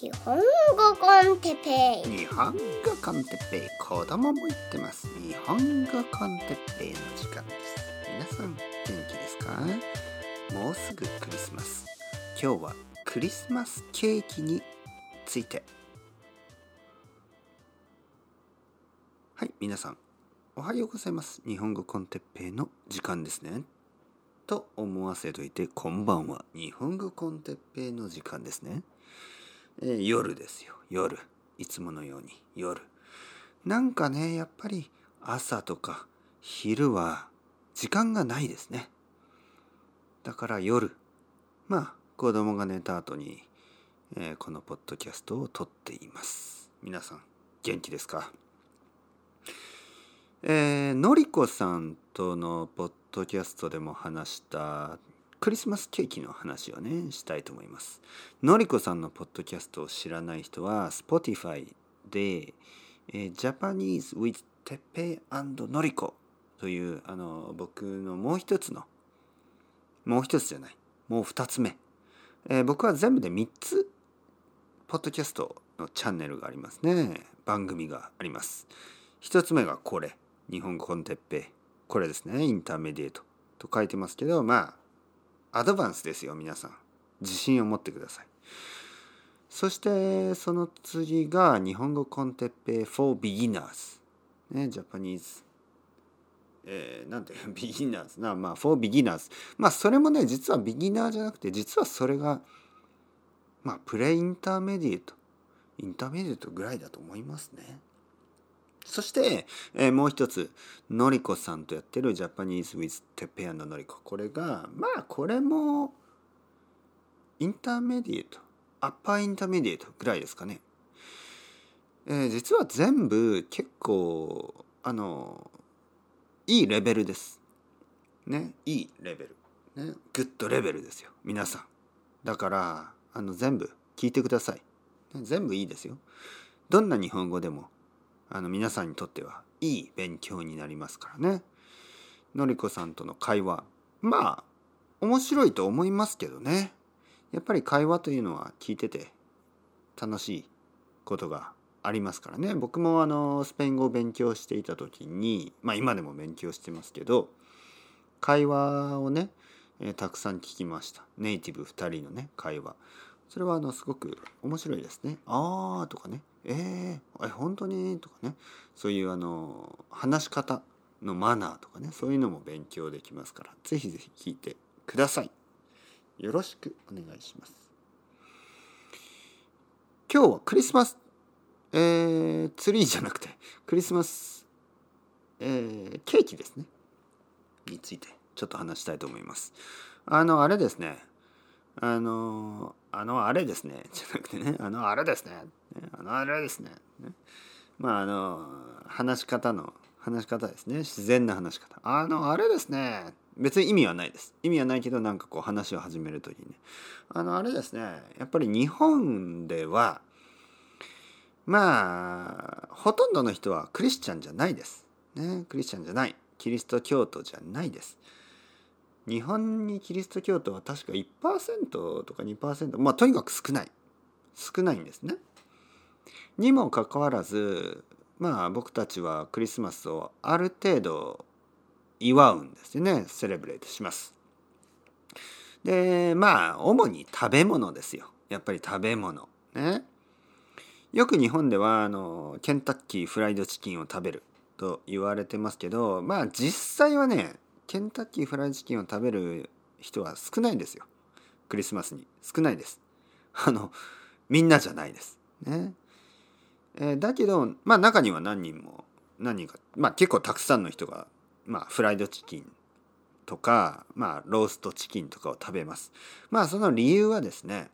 日本語コンテッペイ。日本語コンテッペイ。子供も言ってます。日本語コンテッペイの時間です。皆さん元気ですか？もうすぐクリスマス。今日はクリスマスケーキについて。はい皆さん。おはようございます。日本語コンテッペイの時間ですね。と思わせといてこんばんは。日本語コンテッペイの時間ですね。え、夜ですよ。夜。いつものように。夜。なんかねやっぱり朝とか昼は時間がないですね。だから夜。まあ子供が寝た後に、えー、このポッドキャストを撮っています。皆さん元気ですか？えー、のりこさんとのポッドキャストでも話したクリスマスケーキの話をねしたいと思います。のりこさんのポッドキャストを知らない人は Spotify で、えー、Japanese with てっぺいのりこというあの僕のもう一つのもう一つじゃないもう二つ目、えー、僕は全部で3つポッドキャストのチャンネルがありますね。番組があります。一つ目がこれ。日本語コンテッペイ。これですね。 Intermediate と書いてますけどまあ advance ですよ皆さん。自信を持ってください。そしてその次が日本語コンテッペイ for beginners ね Japanese。えー、なんて beginners。なまあ for beginners まあそれもね実はビギナーじゃなくて実はそれがまあ pre-intermediate Intermediate ぐらいだと思いますね。そして、えー、もう一つ、のりこさんとやってる Japanese with Teppei and Noriko。これが、まあ、これも、 intermediate、upper intermediate ぐらいですかね。えー、実は全部結構、あの、いいレベルです。ね、いいレベル。ね、 good level ですよ。皆さん。だから、あの、全部聞いてください。全部いいですよ。どんな日本語でもあの皆さんにとってはいい勉強になりますからね。のりこさんとの会話。まあ面白いと思いますけどね。やっぱり会話というのは聞いてて楽しいことがありますからね。僕もあのスペイン語を勉強していた時にまあ今でも勉強してますけど会話をね、えたくさん聞きました。ネイティブ2人のね会話。それはあのすごく面白いですね。あーとかね、えー、え、本当に？とかね、そういうあの話し方のマナーとかね、そういうのも勉強できますから、ぜひぜひ聞いてください。よろしくお願いします。今日はクリスマス、えー、ツリーじゃなくて、クリスマス、えー、ケーキですね。についてちょっと話したいと思います。あの、あれですね、あの、あのあれですね、じゃなくてね、あのあれですね、あのあれですね。まああの、話し方の、話し方ですね。自然な話し方。あのあれですね。別に意味はないです。意味はないけど、なんかこう話を始めるときにね。あのあれですね。やっぱり日本では、まあ、ほとんどの人はクリスチャンじゃないです。ね、クリスチャンじゃない。キリスト教徒じゃないです。日本にキリスト教徒は確か1%とか2%まあとにかく少ない少ないんですね。にもかかわらずまあ僕たちはクリスマスをある程度祝うんですよねセレブレートします。でまあ主に食べ物ですよやっぱり食べ物ね。よく日本ではあのケンタッキーフライドチキンを食べると言われてますけどまあ実際はねケンタッキーフライチキンを食べる人は少ないんですよ。クリスマスに。少ないです。あのみんなじゃないです。ね。えー、だけどまあ中には何人も何人かまあ結構たくさんの人がまあフライドチキンとかまあローストチキンとかを食べます。まあその理由はですね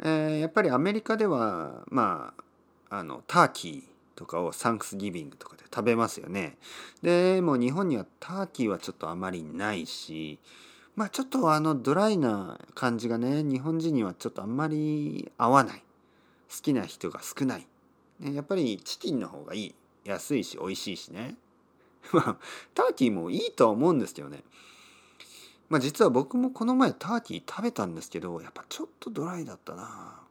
えー、やっぱりアメリカではまああのターキーとかをサンクスギビングとかで食べますよね。でも日本にはターキーはちょっとあまりないしまあちょっとあのドライな感じがね日本人にはちょっとあんまり合わない。好きな人が少ない、ね、やっぱりチキンの方がいい。安いし美味しいしね。まあターキーもいいとは思うんですけどね。まあ実は僕もこの前ターキー食べたんですけどやっぱちょっとドライだったな。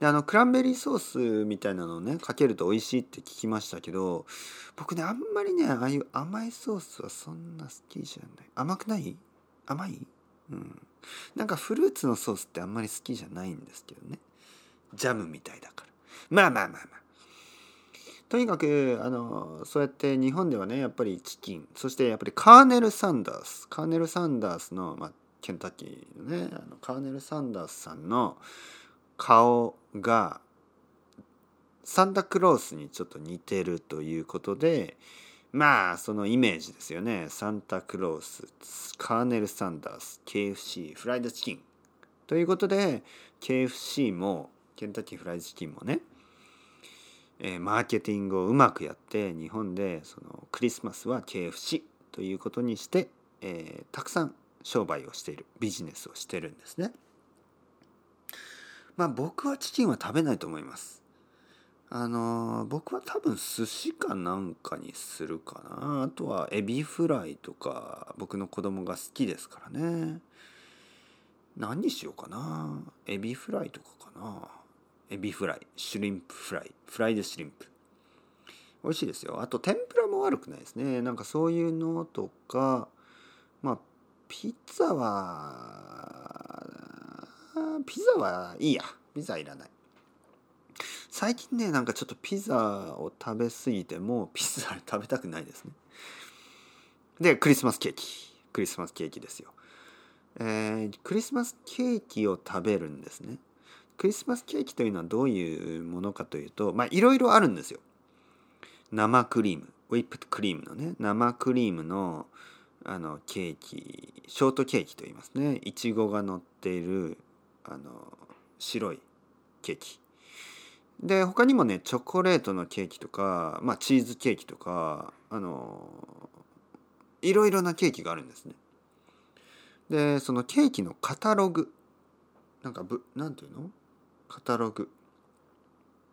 であのクランベリーソースみたいなのをねかけると美味しいって聞きましたけど僕ねあんまりねああいう甘いソースはそんな好きじゃない。甘くない？甘い？うん。なんかフルーツのソースってあんまり好きじゃないんですけどね。ジャムみたいだから。まあまあまあまあ。とにかくあのそうやって日本ではねやっぱりチキン。そしてやっぱりカーネル・サンダース。カーネル・サンダースの、まあ、ケンタッキーのねあのカーネル・サンダースさんの顔がサンタクロースにちょっと似てるということでまあそのイメージですよねサンタクロースカーネル・サンダース KFC フライドチキンということで KFC もケンタッキーフライドチキンもね、え、マーケティングをうまくやって日本でそのクリスマスは KFC ということにして、えー、たくさん商売をしているビジネスをしてるんですね。まあ僕はチキンは食べないと思います。あの僕は多分寿司かなんかにするかな。あとはエビフライとか僕の子供が好きですからね。何にしようかな。エビフライとかかな。エビフライ。 Shrimp fry。 Fried shrimp。美味しいですよ。あと天ぷらも悪くないですね。なんかそういうのとか。まあピザはピザはいいや。ピザいらない。最近ねなんかちょっとピザを食べ過ぎてもピザ食べたくないですね。でクリスマスケーキ。クリスマスケーキですよ。えー、クリスマスケーキを食べるんですね。クリスマスケーキというのはどういうものかというとまあいろいろあるんですよ。生クリーム。ウィップクリームのね。生クリームのあのケーキ。ショートケーキと言いますね。いちごが乗っているあの白いケーキ。で他にもねチョコレートのケーキとか、まあ、チーズケーキとかあのいろいろなケーキがあるんですね。でそのケーキのカタログなんかぶなんていうの？カタログ、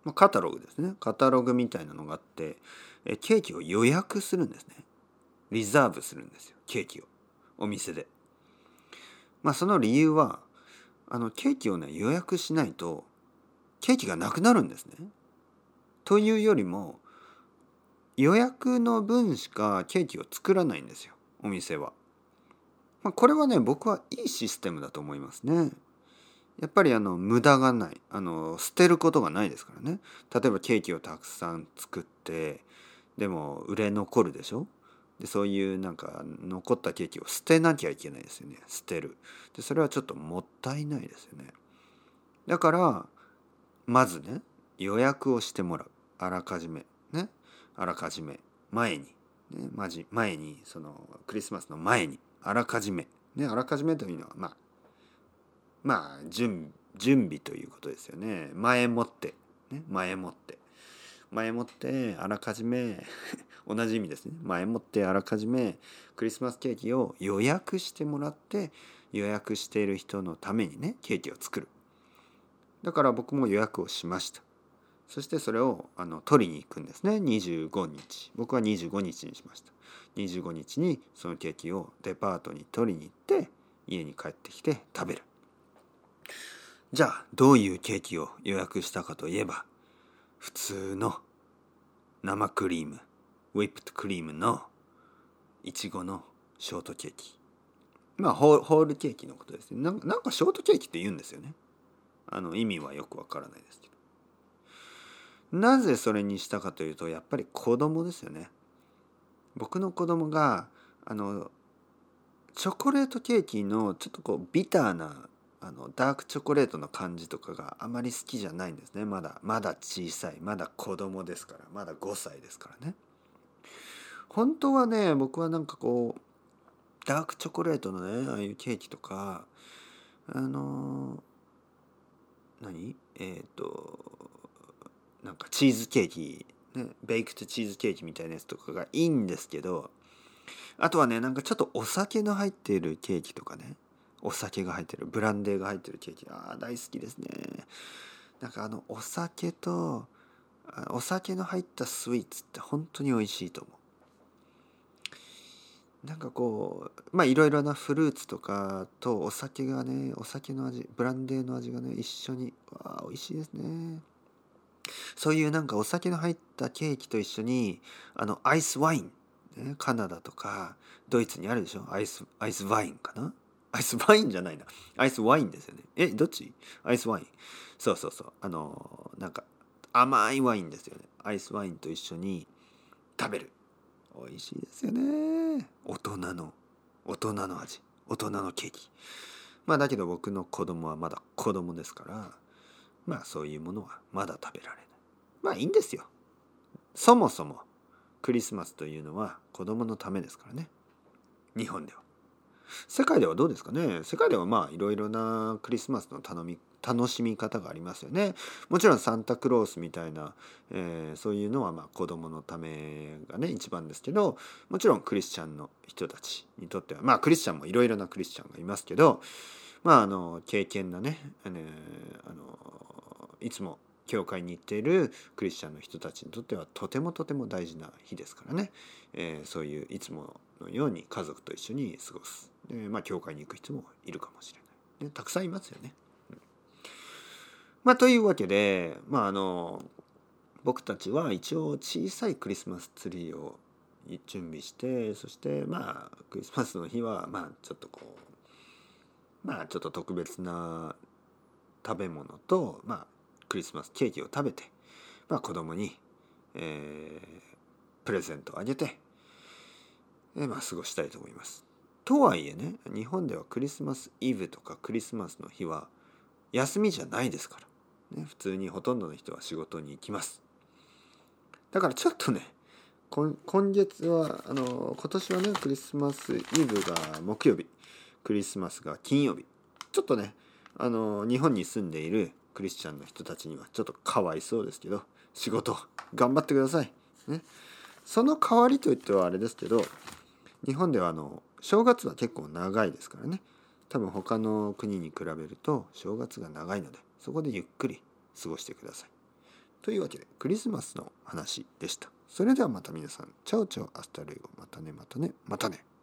ま、カタログですね。カタログみたいなのがあってえケーキを予約するんですね。リザーブするんですよケーキを。お店で。まあその理由はあのケーキをね予約しないとケーキがなくなるんですね。というよりも予約の分しかケーキを作らないんですよお店は。まあ、これはね僕はいいシステムだと思いますね。やっぱりあの無駄がないあの捨てることがないですからね例えばケーキをたくさん作ってでも売れ残るでしょ？でそういうなんか残ったケーキを捨てなきゃいけないですよね。捨てる。でそれはちょっともったいないですよね。だからまずね予約をしてもらう。あらかじめ。ね。あらかじめ。前に、ね、まじ前にそのクリスマスの前に。あらかじめ。ね。あらかじめというのはまあまあ準準備ということですよね。前もって、ね、前もって。前もってあらかじめ 同じ意味ですね。前もってあらかじめクリスマスケーキを予約してもらって予約している人のためにねケーキを作る。だから僕も予約をしました。そしてそれをあの取りに行くんですね。25日。僕は25日にしました。25日にそのケーキをデパートに取りに行って家に帰ってきて食べる。じゃあどういうケーキを予約したかといえば普通の生クリームウィップトクリームのいちごのショートケーキ。まあホールケーキのことですね。なんかショートケーキって言うんですよね。あの意味はよくわからないですけど。なぜそれにしたかというとやっぱり子供ですよね。僕の子供があのチョコレートケーキのちょっとこうビターなあのダークチョコレートの感じとかがあまり好きじゃないんですね。まだまだ小さい。まだ子供ですから。まだ5歳ですからね。本当はね僕はなんかこうダークチョコレートのねああいうケーキとかあの何？えっ、ー、となんかチーズケーキ、ね、ベイクトチーズケーキみたいなやつとかがいいんですけどあとはねなんかちょっとお酒の入っているケーキとかね。お酒が入ってるブランデーが入ってるケーキ。ああ大好きですね。なんかあのお酒とお酒の入ったスイーツって本当に美味しいと思う。なんかこうまあいろいろなフルーツとかとお酒がねお酒の味ブランデーの味がね一緒にわあ美味しいですね。そういうなんかお酒の入ったケーキと一緒にあのアイスワイン、ね、カナダとかドイツにあるでしょ？アイスアイスワインかな？アイスワインじゃないな。アイスワインですよね。えどっち？アイスワイン。そうそうそう。あのなんか甘いワインですよね。アイスワインと一緒に食べる。美味しいですよね。大人の大人の味。大人のケーキ。まあだけど僕の子供はまだ子供ですからまあそういうものはまだ食べられない。まあいいんですよ。そもそもクリスマスというのは子供のためですからね。日本では。世界ではどうですかね？世界ではまあいろいろなクリスマスの頼み楽しみ方がありますよね。もちろんサンタクロースみたいな、えー、そういうのはまあ子供のためがね一番ですけどもちろんクリスチャンの人たちにとってはまあクリスチャンもいろいろなクリスチャンがいますけどまああの経験なね、あのいつも教会に行っているクリスチャンの人たちにとってはとてもとても大事な日ですからね、えー、そういういつものように家族と一緒に過ごす。でまあ教会に行く人もいるかもしれない、ね、たくさんいますよね。まあというわけでまああの僕たちは一応小さいクリスマスツリーを準備してそしてまあクリスマスの日はまあちょっとこうまあちょっと特別な食べ物とまあクリスマスケーキを食べて、まあ、子供に、えー、プレゼントをあげて、えー、まあ、過ごしたいと思います。とはいえね日本ではクリスマスイブとかクリスマスの日は休みじゃないですから、ね、普通にほとんどの人は仕事に行きます。だからちょっとね今月はあの今年はねクリスマスイブが木曜日クリスマスが金曜日ちょっとねあの日本に住んでいるクリスチャンの人たちにはちょっとかわいそうですけど仕事頑張ってください。ね、その代わりといってはあれですけど日本ではあの正月は結構長いですからね多分他の国に比べると正月が長いのでそこでゆっくり過ごしてください。というわけでクリスマスの話でした。それではまた皆さん ciao ciao hasta luego またねまたねまたね。またね